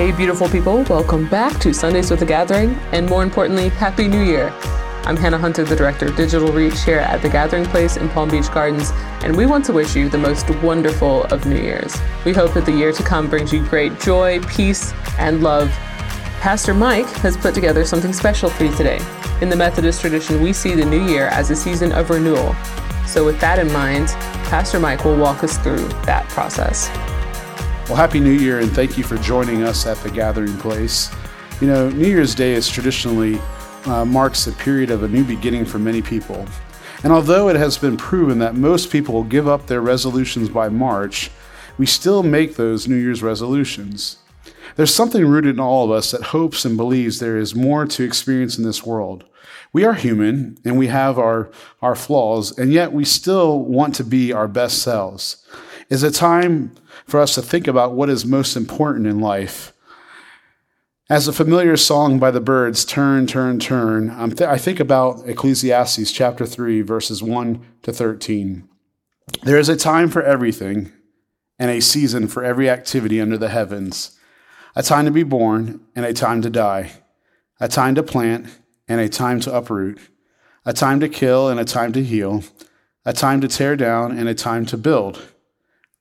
Hey, beautiful people, welcome back to Sundays with the Gathering, and more importantly, Happy New Year. I'm Hannah Hunter, the Director of Digital Reach here at the Gathering Place in Palm Beach Gardens, and we want to wish you the most wonderful of New Year's. We hope that the year to come brings you great joy, peace, and love. Pastor Mike has put together something special for you today. In the Methodist tradition, we see the new year as a season of renewal. So, with that in mind, Pastor Mike will walk us through that process. Well, Happy New Year, and thank you for joining us at the Gathering Place. You know, New Year's Day is traditionally uh, marks a period of a new beginning for many people. And although it has been proven that most people give up their resolutions by March, we still make those New Year's resolutions. There's something rooted in all of us that hopes and believes there is more to experience in this world. We are human and we have our, our flaws, and yet we still want to be our best selves. It's a time for us to think about what is most important in life. As a familiar song by the Byrds, Turn, Turn, Turn, th- I think about Ecclesiastes chapter 3, verses 1 to 13. There is a time for everything and a season for every activity under the heavens, a time to be born and a time to die, a time to plant and a time to uproot, a time to kill and a time to heal, a time to tear down and a time to build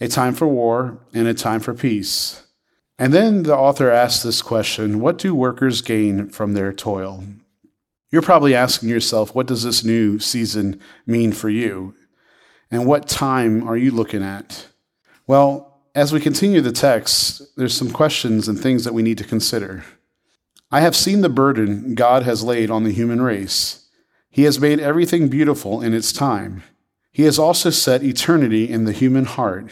a time for war, and a time for peace. And then the author asks this question What do workers gain from their toil? You're probably asking yourself, What does this new season mean for you? And what time are you looking at? Well, as we continue the text, there's some questions and things that we need to consider. I have seen the burden God has laid on the human race. He has made everything beautiful in its time. He has also set eternity in the human heart.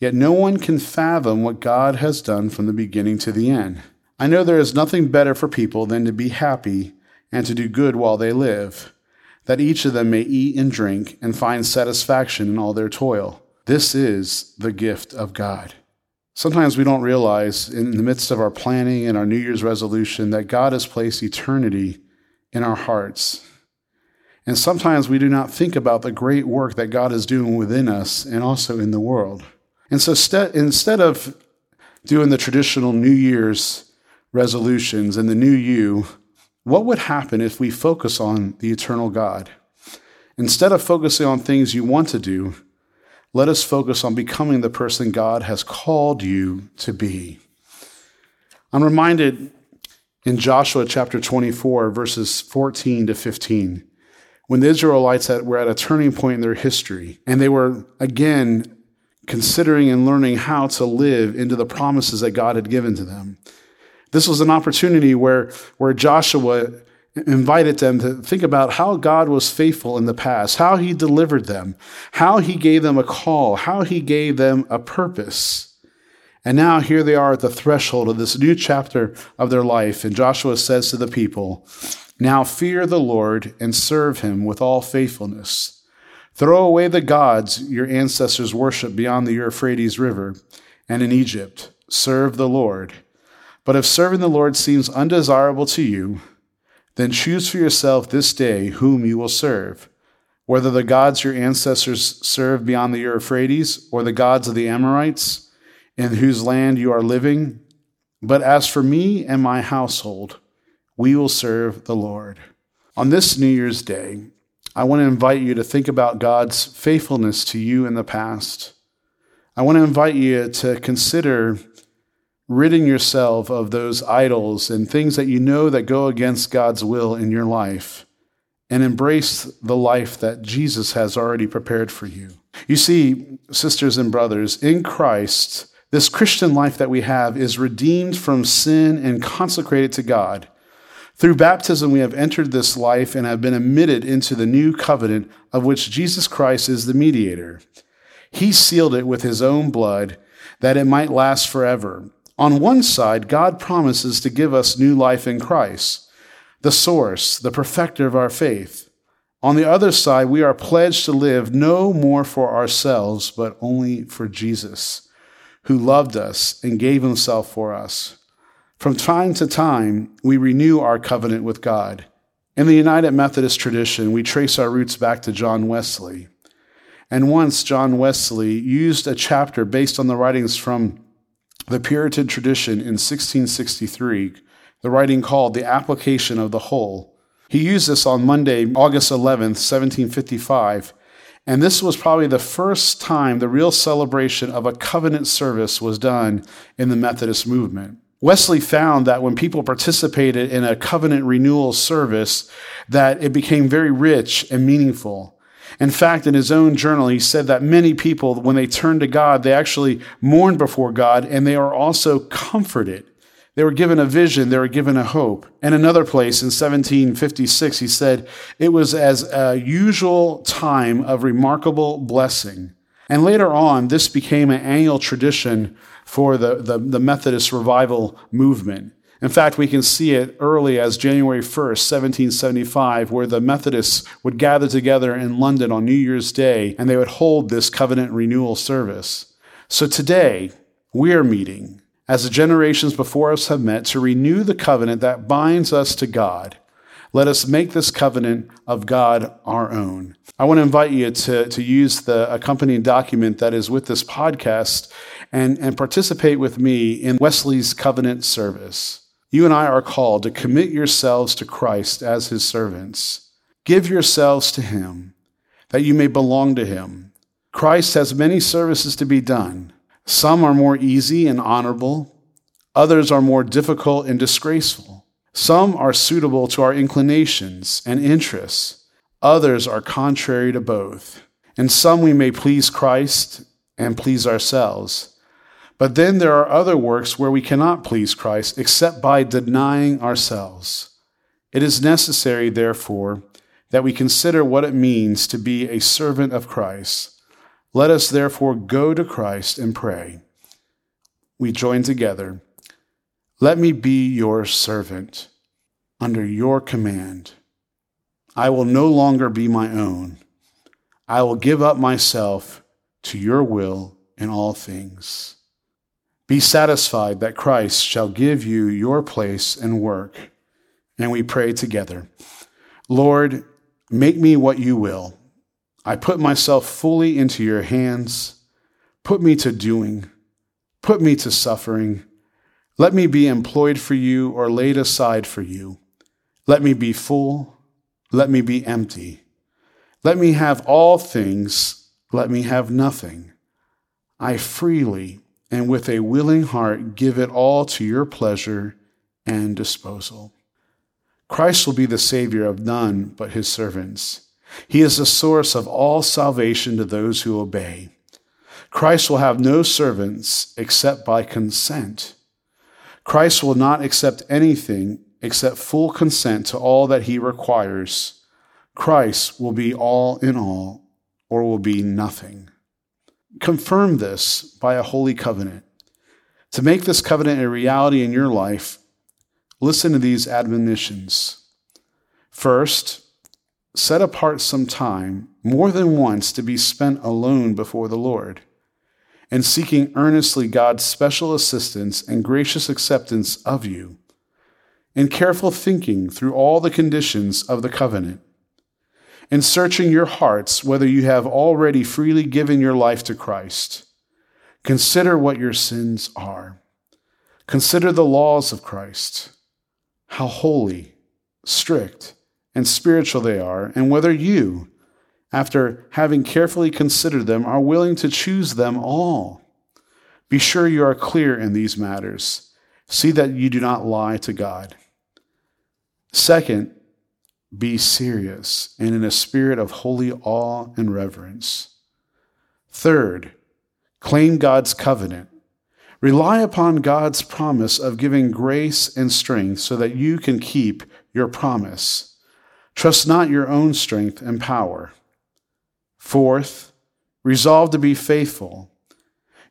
Yet no one can fathom what God has done from the beginning to the end. I know there is nothing better for people than to be happy and to do good while they live, that each of them may eat and drink and find satisfaction in all their toil. This is the gift of God. Sometimes we don't realize in the midst of our planning and our New Year's resolution that God has placed eternity in our hearts. And sometimes we do not think about the great work that God is doing within us and also in the world. And so st- instead of doing the traditional New Year's resolutions and the new you, what would happen if we focus on the eternal God? Instead of focusing on things you want to do, let us focus on becoming the person God has called you to be. I'm reminded in Joshua chapter 24, verses 14 to 15, when the Israelites were at a turning point in their history, and they were again considering and learning how to live into the promises that God had given to them. This was an opportunity where, where Joshua invited them to think about how God was faithful in the past, how he delivered them, how he gave them a call, how he gave them a purpose. And now here they are at the threshold of this new chapter of their life. And Joshua says to the people, Now fear the Lord and serve him with all faithfulness. Throw away the gods your ancestors worshiped beyond the Euphrates River and in Egypt. Serve the Lord. But if serving the Lord seems undesirable to you, then choose for yourself this day whom you will serve, whether the gods your ancestors served beyond the Euphrates or the gods of the Amorites in whose land you are living. But as for me and my household, we will serve the Lord. On this New Year's Day, I want to invite you to think about God's faithfulness to you in the past. I want to invite you to consider ridding yourself of those idols and things that you know that go against God's will in your life and embrace the life that Jesus has already prepared for you. You see, sisters and brothers, in Christ, this Christian life that we have is redeemed from sin and consecrated to God. Through baptism, we have entered this life and have been admitted into the new covenant of which Jesus Christ is the mediator. He sealed it with his own blood that it might last forever. On one side, God promises to give us new life in Christ, the source, the perfecter of our faith. On the other side, we are pledged to live no more for ourselves, but only for Jesus, who loved us and gave himself for us. From time to time, we renew our covenant with God. In the United Methodist tradition, we trace our roots back to John Wesley. And once John Wesley used a chapter based on the writings from the Puritan tradition in 1663, the writing called The Application of the Whole. He used this on Monday, August 11th, 1755, and this was probably the first time the real celebration of a covenant service was done in the Methodist movement. Wesley found that when people participated in a covenant renewal service, that it became very rich and meaningful. In fact, in his own journal, he said that many people, when they turned to God, they actually mourned before God and they are also comforted. They were given a vision, they were given a hope. And another place in 1756, he said, it was as a usual time of remarkable blessing. And later on, this became an annual tradition for the, the, the Methodist revival movement. In fact, we can see it early as January 1st, 1775, where the Methodists would gather together in London on New Year's Day and they would hold this covenant renewal service. So today, we are meeting, as the generations before us have met, to renew the covenant that binds us to God. Let us make this covenant of God our own. I want to invite you to, to use the accompanying document that is with this podcast and, and participate with me in Wesley's covenant service. You and I are called to commit yourselves to Christ as his servants. Give yourselves to him that you may belong to him. Christ has many services to be done. Some are more easy and honorable, others are more difficult and disgraceful. Some are suitable to our inclinations and interests, others are contrary to both. In some we may please Christ and please ourselves. But then there are other works where we cannot please Christ except by denying ourselves. It is necessary, therefore, that we consider what it means to be a servant of Christ. Let us therefore go to Christ and pray. We join together. Let me be your servant under your command. I will no longer be my own. I will give up myself to your will in all things. Be satisfied that Christ shall give you your place and work. And we pray together Lord, make me what you will. I put myself fully into your hands. Put me to doing. Put me to suffering. Let me be employed for you or laid aside for you. Let me be full. Let me be empty. Let me have all things. Let me have nothing. I freely and with a willing heart give it all to your pleasure and disposal. Christ will be the Savior of none but his servants. He is the source of all salvation to those who obey. Christ will have no servants except by consent. Christ will not accept anything except full consent to all that he requires. Christ will be all in all or will be nothing. Confirm this by a holy covenant. To make this covenant a reality in your life, listen to these admonitions. First, set apart some time, more than once, to be spent alone before the Lord and seeking earnestly God's special assistance and gracious acceptance of you, in careful thinking through all the conditions of the covenant in searching your hearts whether you have already freely given your life to Christ. Consider what your sins are. Consider the laws of Christ, how holy, strict, and spiritual they are, and whether you, after having carefully considered them, are willing to choose them all. Be sure you are clear in these matters. See that you do not lie to God. Second, be serious and in a spirit of holy awe and reverence. Third, claim God's covenant. Rely upon God's promise of giving grace and strength so that you can keep your promise. Trust not your own strength and power. Fourth, resolve to be faithful.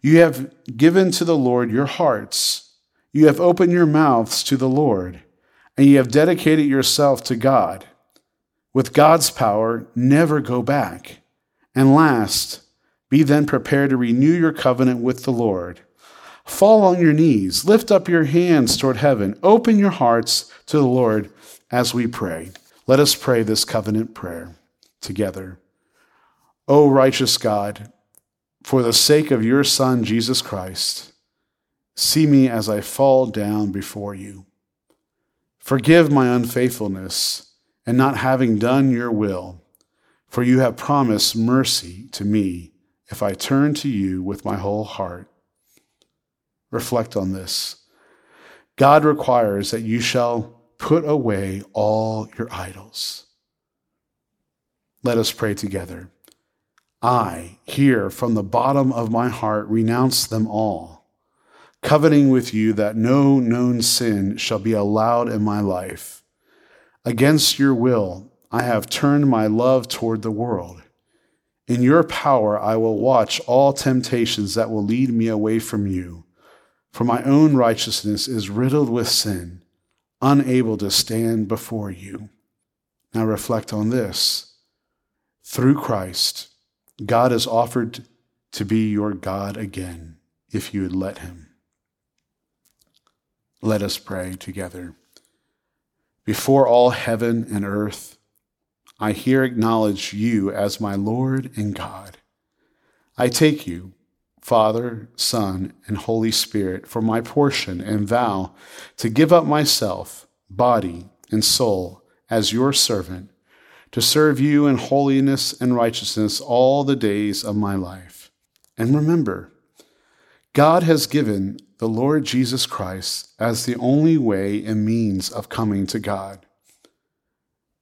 You have given to the Lord your hearts. You have opened your mouths to the Lord, and you have dedicated yourself to God. With God's power, never go back. And last, be then prepared to renew your covenant with the Lord. Fall on your knees, lift up your hands toward heaven, open your hearts to the Lord as we pray. Let us pray this covenant prayer together. O righteous God, for the sake of your Son, Jesus Christ, see me as I fall down before you. Forgive my unfaithfulness and not having done your will, for you have promised mercy to me if I turn to you with my whole heart. Reflect on this. God requires that you shall put away all your idols. Let us pray together. I, here from the bottom of my heart, renounce them all, coveting with you that no known sin shall be allowed in my life. Against your will, I have turned my love toward the world. In your power, I will watch all temptations that will lead me away from you. For my own righteousness is riddled with sin, unable to stand before you. Now reflect on this. Through Christ, God has offered to be your God again if you would let him. Let us pray together. Before all heaven and earth, I here acknowledge you as my Lord and God. I take you, Father, Son, and Holy Spirit, for my portion and vow to give up myself, body, and soul as your servant, to serve you in holiness and righteousness all the days of my life. And remember, God has given the Lord Jesus Christ as the only way and means of coming to God.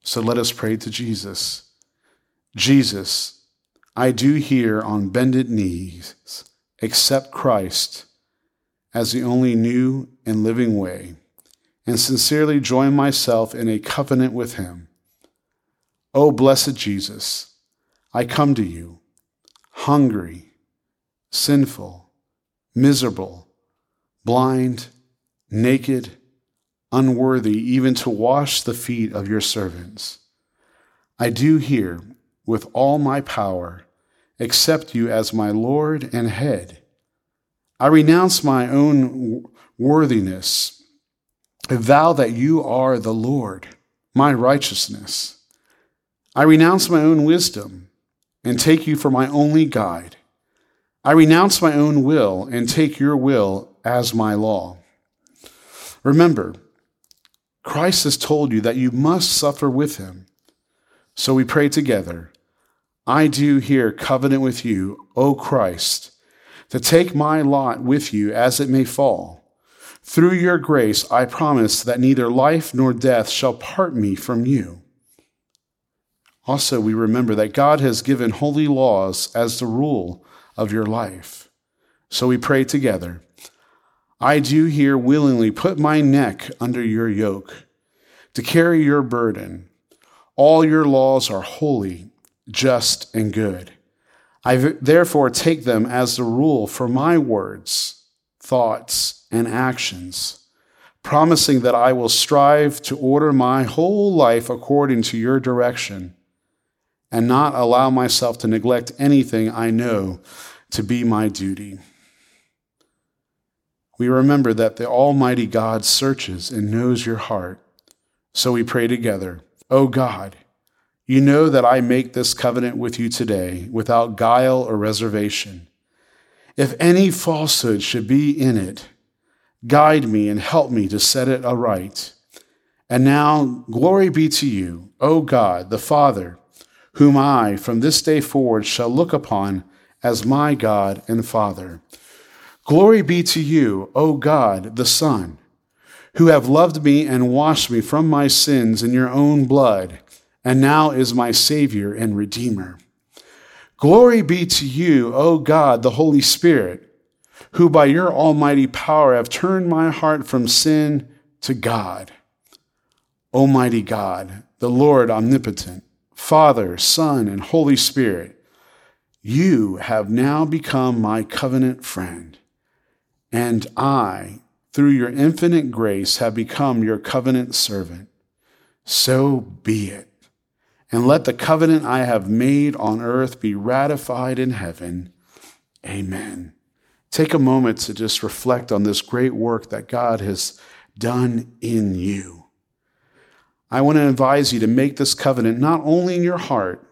So let us pray to Jesus. Jesus, I do here on bended knees accept Christ as the only new and living way, and sincerely join myself in a covenant with him. O blessed Jesus, I come to you, hungry, sinful, miserable, blind, naked, unworthy even to wash the feet of your servants. I do here, with all my power, accept you as my Lord and head. I renounce my own worthiness, vow that you are the Lord, my righteousness. I renounce my own wisdom and take you for my only guide. I renounce my own will and take your will as my law. Remember, Christ has told you that you must suffer with him. So we pray together. I do here covenant with you, O Christ, to take my lot with you as it may fall. Through your grace, I promise that neither life nor death shall part me from you. Also, we remember that God has given holy laws as the rule of your life. So we pray together. I do here willingly put my neck under your yoke to carry your burden. All your laws are holy, just, and good. I therefore take them as the rule for my words, thoughts, and actions, promising that I will strive to order my whole life according to your direction and not allow myself to neglect anything I know to be my duty we remember that the Almighty God searches and knows your heart. So we pray together, O oh God, you know that I make this covenant with you today without guile or reservation. If any falsehood should be in it, guide me and help me to set it aright. And now, glory be to you, O God, the Father, whom I from this day forward shall look upon as my God and Father Glory be to you, O God, the Son, who have loved me and washed me from my sins in your own blood, and now is my Savior and Redeemer. Glory be to you, O God, the Holy Spirit, who by your almighty power have turned my heart from sin to God. Almighty God, the Lord omnipotent, Father, Son, and Holy Spirit, you have now become my covenant friend and I, through your infinite grace, have become your covenant servant. So be it. And let the covenant I have made on earth be ratified in heaven. Amen. Take a moment to just reflect on this great work that God has done in you. I want to advise you to make this covenant not only in your heart,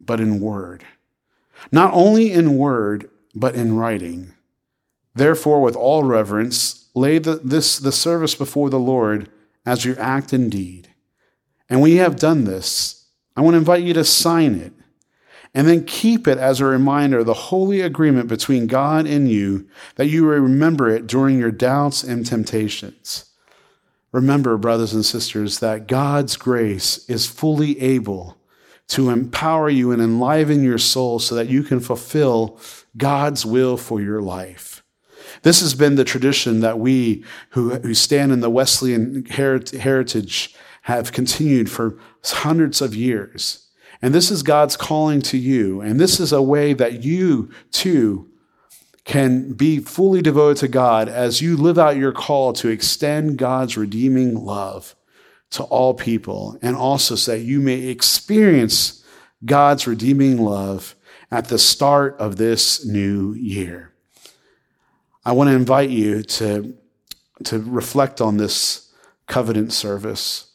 but in word. Not only in word, but in writing. Therefore, with all reverence, lay the, this, the service before the Lord as your act and deed. And when you have done this, I want to invite you to sign it and then keep it as a reminder of the holy agreement between God and you that you remember it during your doubts and temptations. Remember, brothers and sisters, that God's grace is fully able to empower you and enliven your soul so that you can fulfill God's will for your life. This has been the tradition that we who, who stand in the Wesleyan heritage have continued for hundreds of years. And this is God's calling to you. And this is a way that you too can be fully devoted to God as you live out your call to extend God's redeeming love to all people, and also so that you may experience God's redeeming love at the start of this new year. I want to invite you to, to reflect on this covenant service,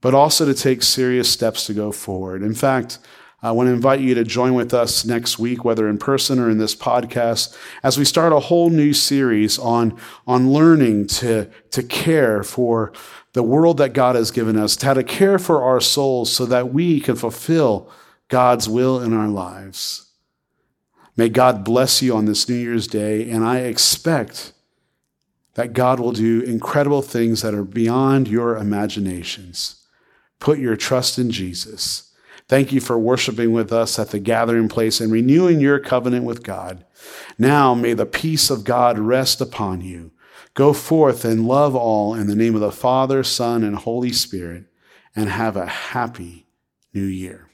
but also to take serious steps to go forward. In fact, I want to invite you to join with us next week, whether in person or in this podcast, as we start a whole new series on, on learning to, to care for the world that God has given us, to how to care for our souls so that we can fulfill God's will in our lives. May God bless you on this New Year's Day, and I expect that God will do incredible things that are beyond your imaginations. Put your trust in Jesus. Thank you for worshiping with us at the gathering place and renewing your covenant with God. Now may the peace of God rest upon you. Go forth and love all in the name of the Father, Son, and Holy Spirit, and have a happy new year.